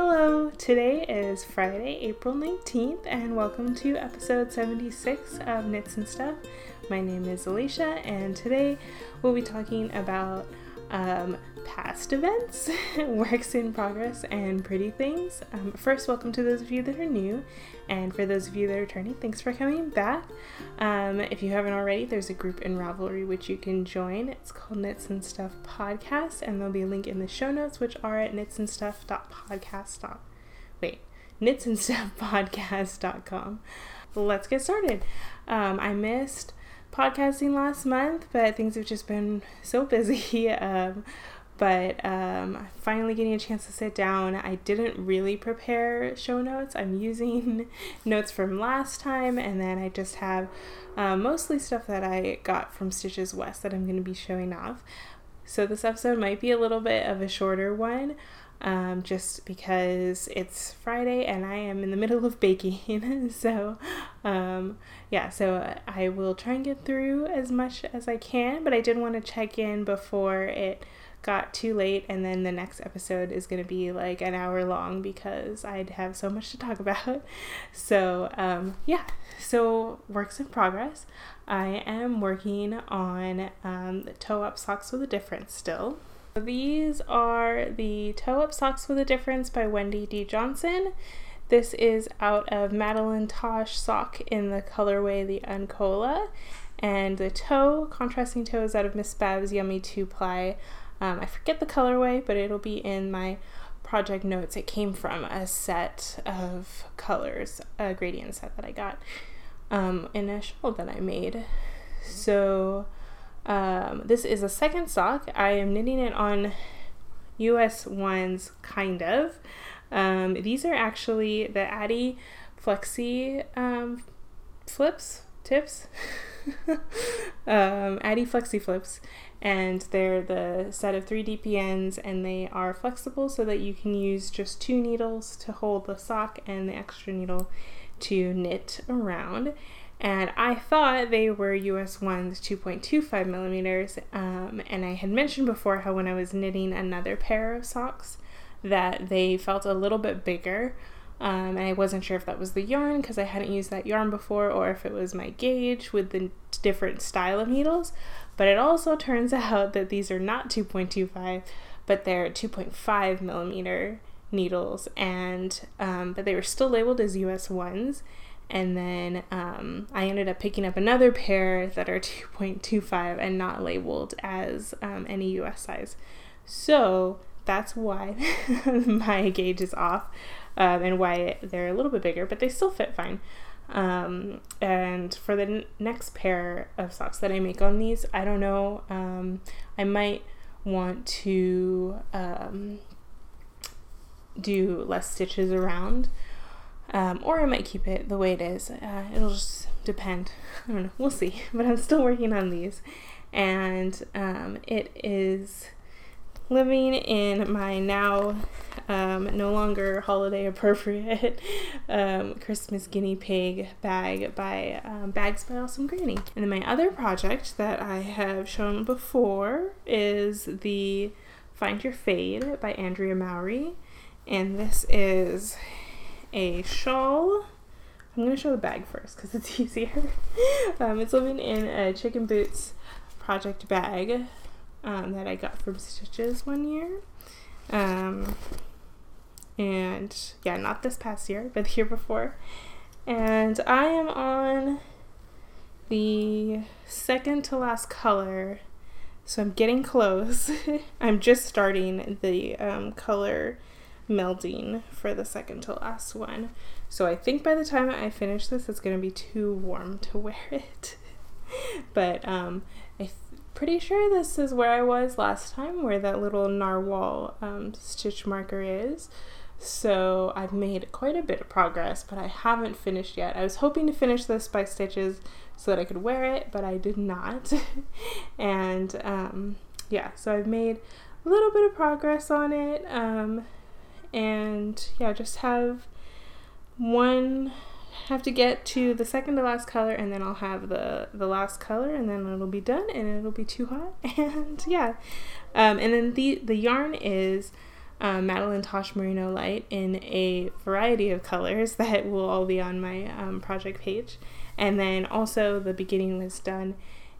Hello, today is Friday, April 19th, and welcome to episode 76 of Knits and Stuff. My name is Alicia, and today we'll be talking about um, past events, works in progress, and pretty things. Um, first, welcome to those of you that are new, and for those of you that are returning, thanks for coming back. Um, if you haven't already, there's a group in Ravelry which you can join. It's called Knits and Stuff Podcast, and there'll be a link in the show notes, which are at knitsandstuff.podcast. Wait, knitsandstuffpodcast.com. Let's get started. Um, I missed podcasting last month, but things have just been so busy. Um, but um, finally getting a chance to sit down. I didn't really prepare show notes. I'm using notes from last time, and then I just have uh, mostly stuff that I got from Stitches West that I'm going to be showing off. So this episode might be a little bit of a shorter one. Um, just because it's Friday and I am in the middle of baking. so, um, yeah, so I will try and get through as much as I can, but I did want to check in before it got too late and then the next episode is going to be like an hour long because I'd have so much to talk about. So, um, yeah, so works in progress. I am working on um, the toe up socks with a difference still. These are the toe up socks with a difference by Wendy D. Johnson. This is out of Madeline Tosh sock in the colorway the Uncola. And the toe, contrasting toe, is out of Miss Babs Yummy 2 ply. Um, I forget the colorway, but it'll be in my project notes. It came from a set of colors, a gradient set that I got um, in a shawl that I made. So um, this is a second sock. I am knitting it on US ones, kind of. Um, these are actually the Addi Flexi um, flips, tips. um, Addi Flexi flips and they're the set of three DPNs and they are flexible so that you can use just two needles to hold the sock and the extra needle to knit around. And I thought they were US ones 2.25 millimeters. Um, and I had mentioned before how when I was knitting another pair of socks that they felt a little bit bigger. Um, and I wasn't sure if that was the yarn because I hadn't used that yarn before or if it was my gauge with the different style of needles. But it also turns out that these are not 2.25, but they're 2.5 millimeter needles, and um, but they were still labeled as US ones. And then um, I ended up picking up another pair that are 2.25 and not labeled as um, any US size. So that's why my gauge is off um, and why they're a little bit bigger, but they still fit fine. Um, and for the n- next pair of socks that I make on these, I don't know. Um, I might want to um, do less stitches around, um, or I might keep it the way it is. Uh, it'll just depend. I don't know. We'll see. But I'm still working on these, and um, it is living in my now um, no longer holiday appropriate um, Christmas guinea pig bag by um, Bags by Awesome Granny. And then my other project that I have shown before is the Find Your Fade by Andrea Mowry. And this is a shawl. I'm going to show the bag first because it's easier. Um, it's living in a Chicken Boots project bag um, that I got from Stitches one year. Um, and yeah, not this past year, but the year before. And I am on the second to last color, so I'm getting close. I'm just starting the um, color melding for the second to last one. So I think by the time I finish this, it's going to be too warm to wear it. but um, I pretty sure this is where I was last time, where that little narwhal um, stitch marker is. So I've made quite a bit of progress, but I haven't finished yet. I was hoping to finish this by stitches so that I could wear it, but I did not. and um, yeah, so I've made a little bit of progress on it. Um, and yeah, just have one have to get to the second to last color and then I'll have the the last color and then it'll be done and it'll be too hot and yeah um, and then the the yarn is um, Madeline Tosh Merino Light in a variety of colors that will all be on my um, project page. And then also the beginning was done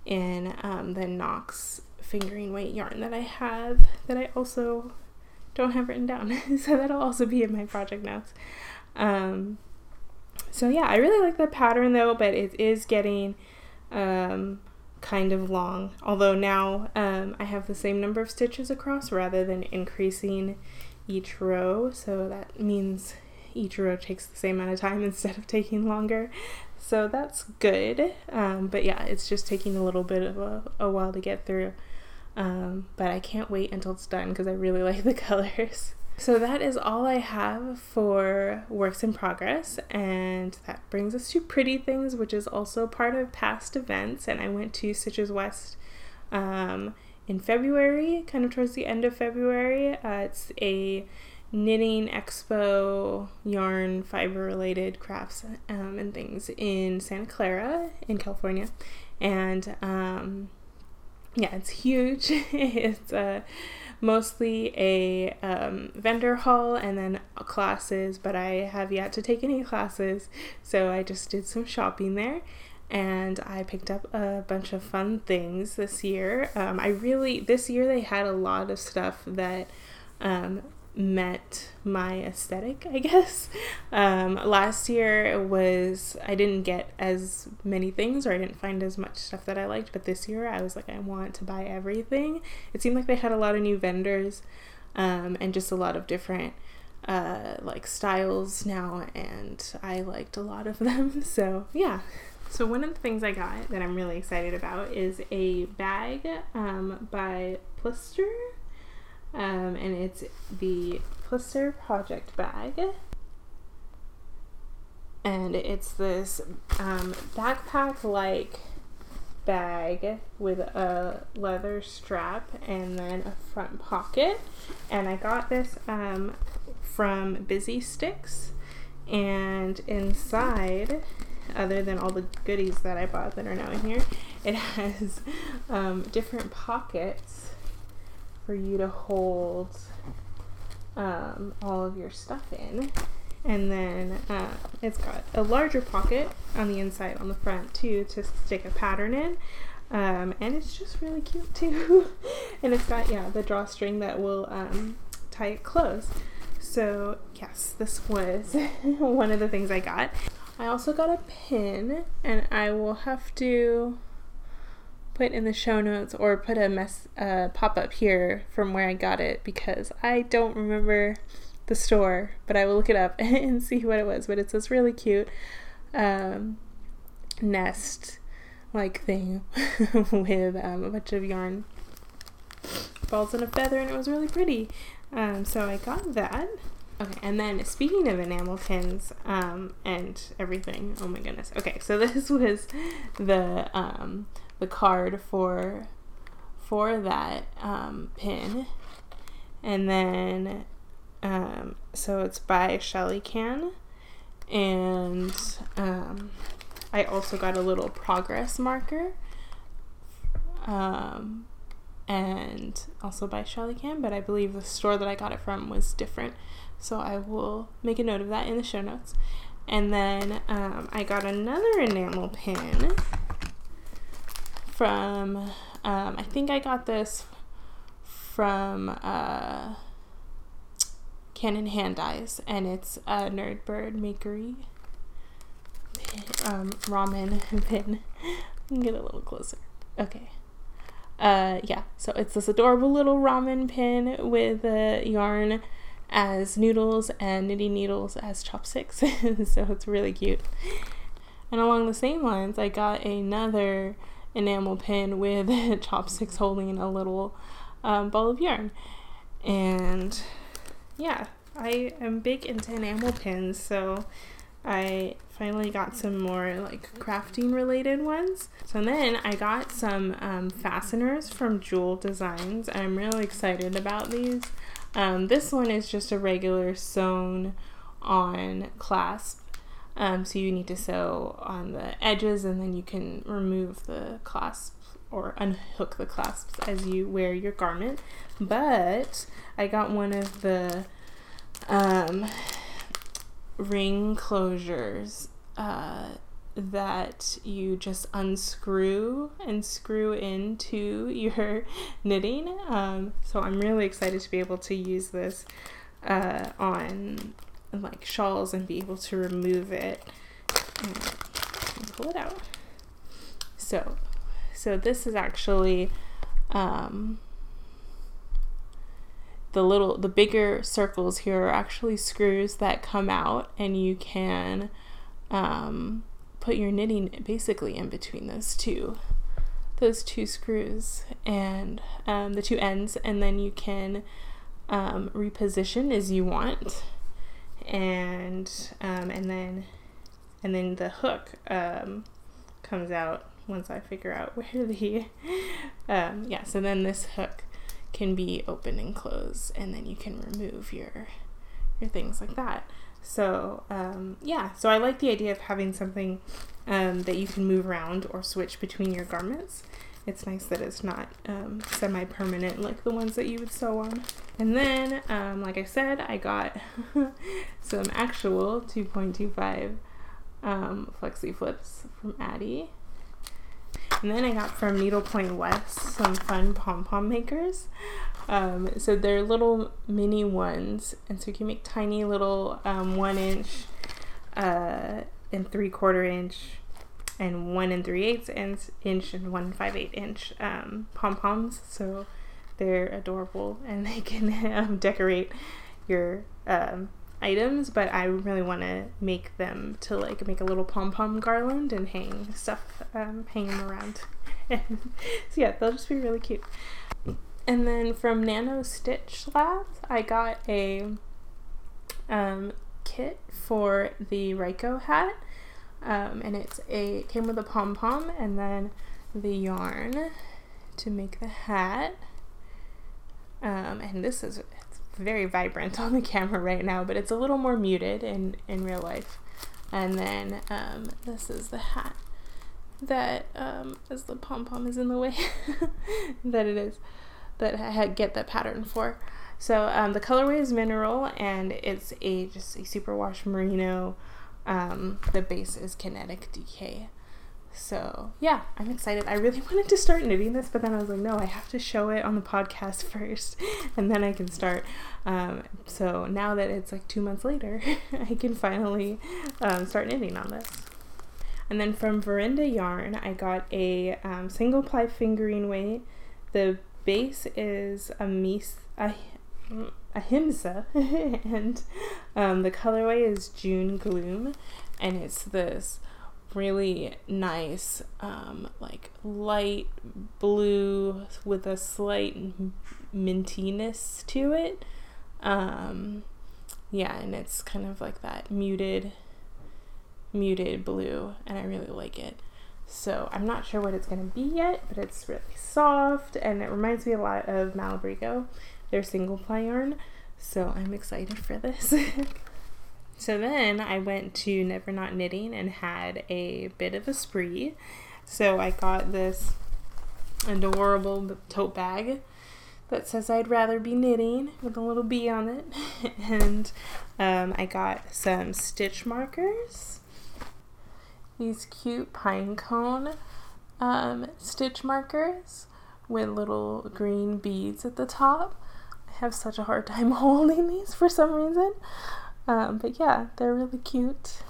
in um, the Knox fingering weight yarn that I have that I also don't have written down. so that'll also be in my project notes. Um, so yeah, I really like the pattern though, but it is getting um, kind of long. Although now um, I have the same number of stitches across rather than increasing each row. So that means each row takes the same amount of time instead of taking longer. So that's good. Um, but yeah, it's just taking a little bit of a, a while to get through. Um, but I can't wait until it's done because I really like the colors. So that is all I have for works in progress, and that brings us to Pretty Things, which is also part of past events. And I went to Stitches West um, in February, kind of towards the end of February. Uh, it's a knitting expo, yarn, fiber related crafts um, and things in Santa Clara in California, and um, yeah, it's huge. it's uh, mostly a um, vendor hall and then classes, but I have yet to take any classes, so I just did some shopping there. And I picked up a bunch of fun things this year. Um, I really, this year they had a lot of stuff that um, met my aesthetic, I guess. Um, last year was I didn't get as many things or I didn't find as much stuff that I liked, but this year I was like I want to buy everything. It seemed like they had a lot of new vendors um, and just a lot of different uh, like styles now, and I liked a lot of them. So yeah. So one of the things I got that I'm really excited about is a bag um, by Plister um, and it's the Plister Project bag. And it's this um, backpack like bag with a leather strap and then a front pocket. And I got this um, from Busy Sticks. And inside, other than all the goodies that I bought that are now in here, it has um, different pockets for you to hold um, all of your stuff in. And then uh, it's got a larger pocket on the inside, on the front too, to stick a pattern in. Um, and it's just really cute too. and it's got, yeah, the drawstring that will um, tie it closed. So, yes, this was one of the things I got. I also got a pin, and I will have to put in the show notes or put a mess uh, pop up here from where I got it because I don't remember the store, but I will look it up and see what it was. But it's this really cute um, nest like thing with um, a bunch of yarn balls and a feather, and it was really pretty. Um, so I got that. Okay, and then speaking of enamel pins um, and everything, oh my goodness. Okay, so this was the um, the card for for that um, pin, and then um, so it's by Shelly Kang, and um, I also got a little progress marker, um, and also by Shelly Kang, but I believe the store that I got it from was different, so I will make a note of that in the show notes. And then um, I got another enamel pin from, um, I think I got this from uh, Canon Hand Dyes, and it's a Nerd Bird Makery um, ramen pin. get a little closer. Okay. Uh, yeah, so it's this adorable little ramen pin with a yarn as noodles and knitting needles as chopsticks. so it's really cute. And along the same lines, I got another enamel pin with chopsticks holding a little um, ball of yarn. And yeah, I am big into enamel pins, so I finally got some more like crafting related ones. So then I got some um, fasteners from JUL Designs. I'm really excited about these. Um, this one is just a regular sewn on clasp um, so you need to sew on the edges and then you can remove the clasp or unhook the clasps as you wear your garment. But I got one of the um, ring closures uh, that you just unscrew and screw into your knitting. Um, so I'm really excited to be able to use this uh, on like shawls and be able to remove it and pull it out. So, so this is actually um, the little the bigger circles here are actually screws that come out and you can um, put your knitting basically in between those two those two screws and um, the two ends and then you can um, reposition as you want and um, and then and then the hook um, comes out once I figure out where the um, yeah so then this hook can be open and close and then you can remove your your things like that. So um, yeah so I like the idea of having something um, that you can move around or switch between your garments it's nice that it's not um, semi-permanent like the ones that you would sew on. And then, um, like I said, I got some actual 2.25 um, flexi flips from Addi. And then I got from Needlepoint West some fun pom pom makers. Um, so they're little mini ones, and so you can make tiny little um, one inch uh, and three quarter inch and one and three eighths inch, inch and one five eight inch um, pom poms. So they're adorable and they can um, decorate your um, items. But I really want to make them to like make a little pom pom garland and hang stuff, um, hang them around. so yeah, they'll just be really cute. And then from Nano Stitch Labs, I got a um, kit for the Ryko hat um, and it's a it came with a pom pom and then the yarn to make the hat. Um, and this is very vibrant on the camera right now, but it's a little more muted in in real life. And then um, this is the hat that um, as the pom pom is in the way that it is that I get that pattern for. So um, the colorway is mineral and it's a just a superwash merino um, the base is kinetic decay. So yeah, I'm excited. I really wanted to start knitting this, but then I was like, no, I have to show it on the podcast first, and then I can start. Um, so now that it's like two months later, I can finally um, start knitting on this. And then from Verinda Yarn, I got a um, single ply fingering weight. The base is a mis a, ahimsa and um, the colorway is june gloom and it's this really nice um, like light blue with a slight mintiness to it. Um, yeah and it's kind of like that muted muted blue and i really like it. So i'm not sure what it's to be yet but it's really soft and it reminds me a lot of malabrigo their single ply yarn. So I'm excited for this. so then I went to Never Not Knitting and had a bit of a spree. So I got this adorable tote bag that says I'd rather be knitting with a little bee on it. and um, I got some stitch markers. These cute pine cone um, stitch markers with little green beads at the top have such a hard time holding these for some reason. Um, but yeah, they're really cute.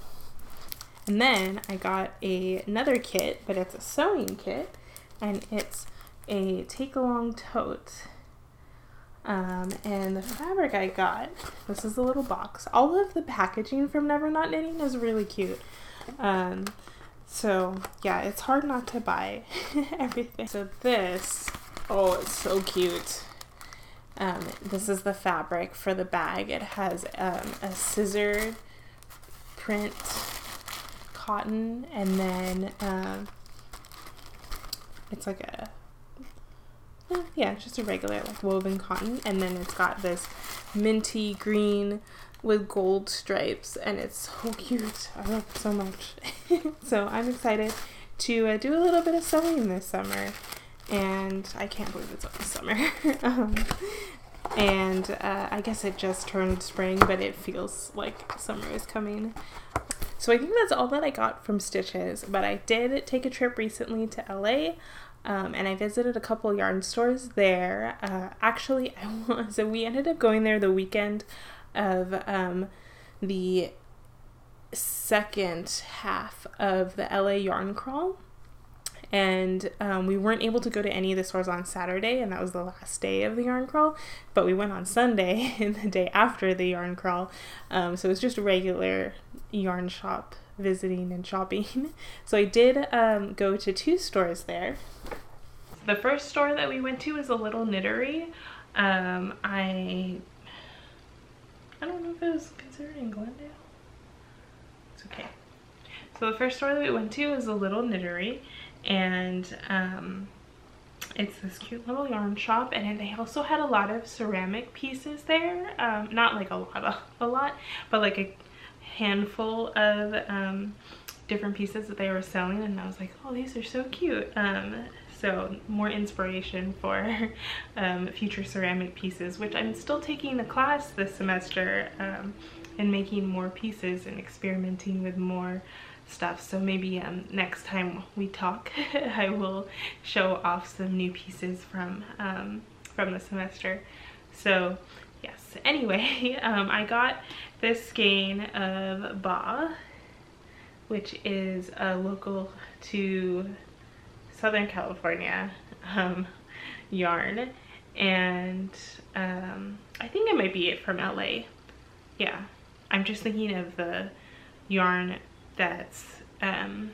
And then I got a, another kit, but it's a sewing kit, and it's a take along tote. Um, and the fabric I got, this is a little box. All of the packaging from Never Not Knitting is really cute. Um, so yeah, it's hard not to buy everything. So this, oh, it's so cute. Um, this is the fabric for the bag. It has um, a scissor print cotton and then um, it's like a yeah just a regular like woven cotton. And then it's got this minty green with gold stripes. And it's so cute. I love it so much. So i'm excited to uh, do a little bit of sewing this summer and I can't believe it's almost summer. um, and uh, I guess it just turned spring, but it feels like summer is coming. So I think that's all that I got from Stitches, but I did take a trip recently to LA. Um, and I visited a couple yarn stores there. Uh, actually, I was, so we ended up going there the weekend of um, the second half of the LA Yarn Crawl and um, we weren't able to go to any of the stores on Saturday, and that was the last day of the yarn crawl. But we went on Sunday, the day after the yarn crawl, um, so it was just regular yarn shop visiting and shopping. so I did um, go to two stores there. The first store that we went to was a little knittery. Um, I I don't know if it was considered in Glendale. It's okay. So the first store that we went to was a little knittery and um, it's this cute little yarn shop and they also had a lot of ceramic pieces there um, not like a lot of, a lot but like a handful of um, different pieces that they were selling and I was like oh these are so cute. Um, so more inspiration for um, future ceramic pieces which I'm still taking a class this semester um, and making more pieces and experimenting with more stuff. So maybe um, next time we talk I will show off some new pieces from um, from the semester. So yes. Anyway um, I got this skein of Baah which is a local to Southern California um, yarn. And um, I think it might be it from LA yeah. I'm just thinking of the yarn that's um,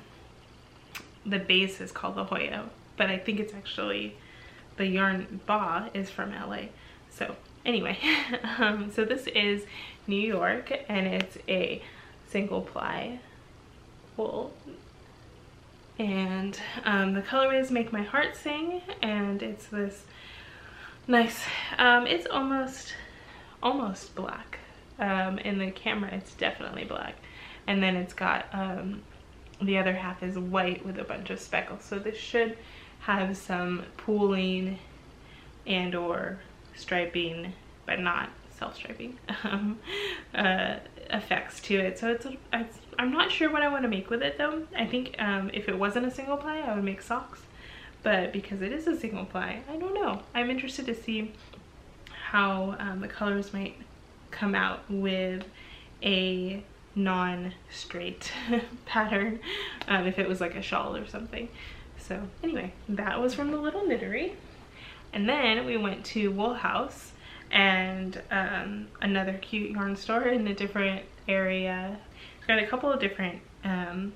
the base is called La Jolla, but I think it's actually the yarn Baah is from LA. So anyway, um, so this is New York and it's a single ply wool. And um, the colorways make my heart sing and it's this nice um, it's almost almost black. Um, in the camera it's definitely black and then it's got um, the other half is white with a bunch of speckles. So this should have some pooling and or striping but not self-striping um, uh, effects to it. So it's, it's, I'm not sure what I want to make with it though. I think um, if it wasn't a single ply I would make socks. But because it is a single ply I don't know. I'm interested to see how um, the colors might come out with a non-straight pattern um, if it was like a shawl or something. So anyway, that was from the Little Knittery. And then we went to Wool House and um, another cute yarn store in a different area. Got a couple of different um,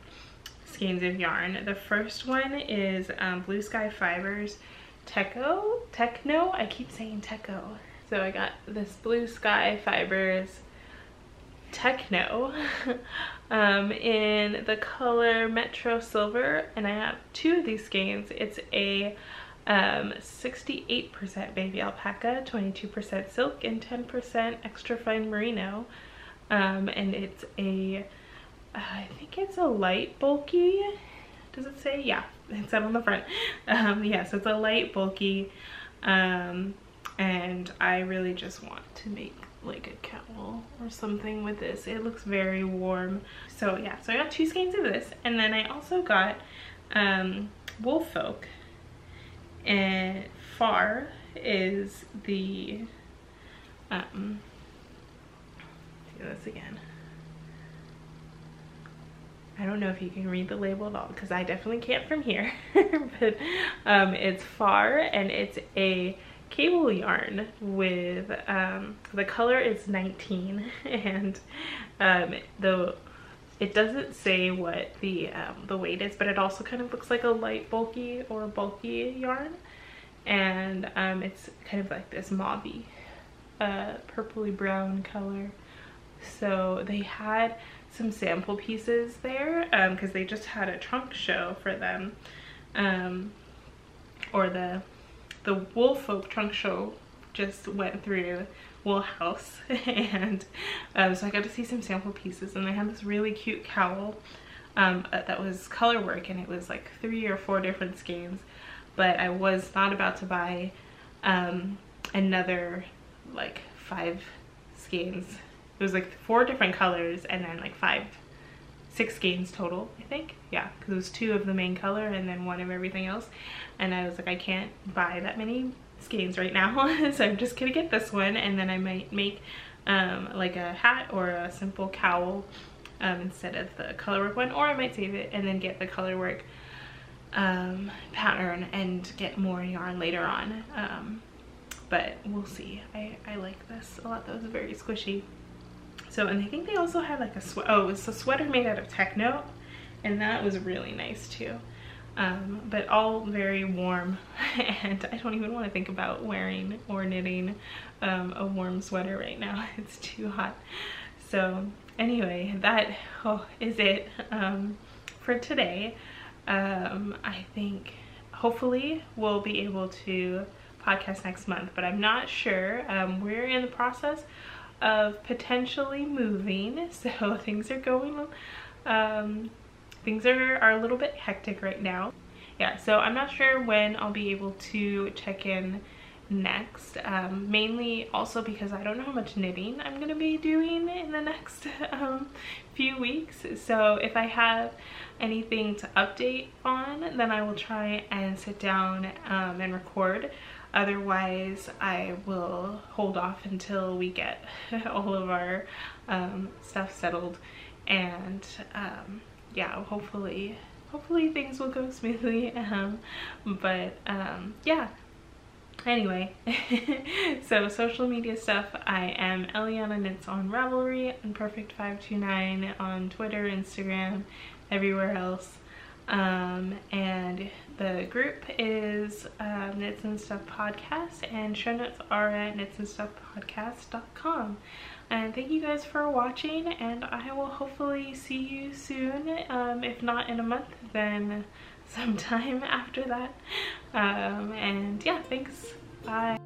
skeins of yarn. The first one is um, Blue Sky Fibers Techo, Techno, I keep saying Techo. So I got this Blue Sky Fibers Techno um, in the color Metro Silver and I have two of these skeins. It's a 68% um, baby alpaca, 22% silk, and 10% extra fine merino. Um, and it's a, I think it's a light bulky, does it say? Yeah, it said on the front. Um, yeah, so it's a light bulky, um, and I really just want to make like a cowl or something with this. It looks very warm. So yeah, so I got two skeins of this. And then I also got um, Woolfolk. And Far is the, um, do this again. I don't know if you can read the label at all because I definitely can't from here. but um, it's Far and it's a cable yarn with um, the color is 19 and um, the it doesn't say what the um, the weight is but it also kind of looks like a light bulky or bulky yarn. And um, it's kind of like this mauvey uh, purpley brown color. So they had some sample pieces there because um, they just had a trunk show for them um, or the the Woolfolk trunk show just went through Wool House and um, so I got to see some sample pieces and they had this really cute cowl um, uh, that was color work and it was like three or four different skeins but I was not about to buy um, another like five skeins. It was like four different colors and then like five, six skeins total, I think. Yeah, because it was two of the main color and then one of everything else. And I was like, I can't buy that many skeins right now. so I'm just gonna get this one and then I might make um, like a hat or a simple cowl um, instead of the colorwork one. Or I might save it and then get the colorwork um, pattern and get more yarn later on. Um, but we'll see. I, I like this a lot. That was very squishy. So, and I think they also had like a sweat. Oh, it's a sweater made out of Techno, and that was really nice too. Um, but all very warm, and I don't even want to think about wearing or knitting um, a warm sweater right now. It's too hot. So anyway, that oh, is it um, for today. Um, I think hopefully we'll be able to podcast next month, but I'm not sure. Um, we're in the process of potentially moving, so things are going, um, things are, are a little bit hectic right now. Yeah, so I'm not sure when I'll be able to check in next um, mainly also because I don't know how much knitting I'm gonna be doing in the next um, few weeks so if I have anything to update on then I will try and sit down um, and record Otherwise, I will hold off until we get all of our um, stuff settled. And um, yeah, hopefully, hopefully things will go smoothly. Um, but um, yeah, anyway so social media stuff. I am eliana knits on ravelry and perfect 529 on twitter instagram everywhere else um, and the group is uh, Knits and Stuff Podcast, and show notes are at knitsandstuffpodcast.com. And thank you guys for watching, and I will hopefully see you soon. Um, if not in a month, then sometime after that. Um, and yeah, thanks. Bye.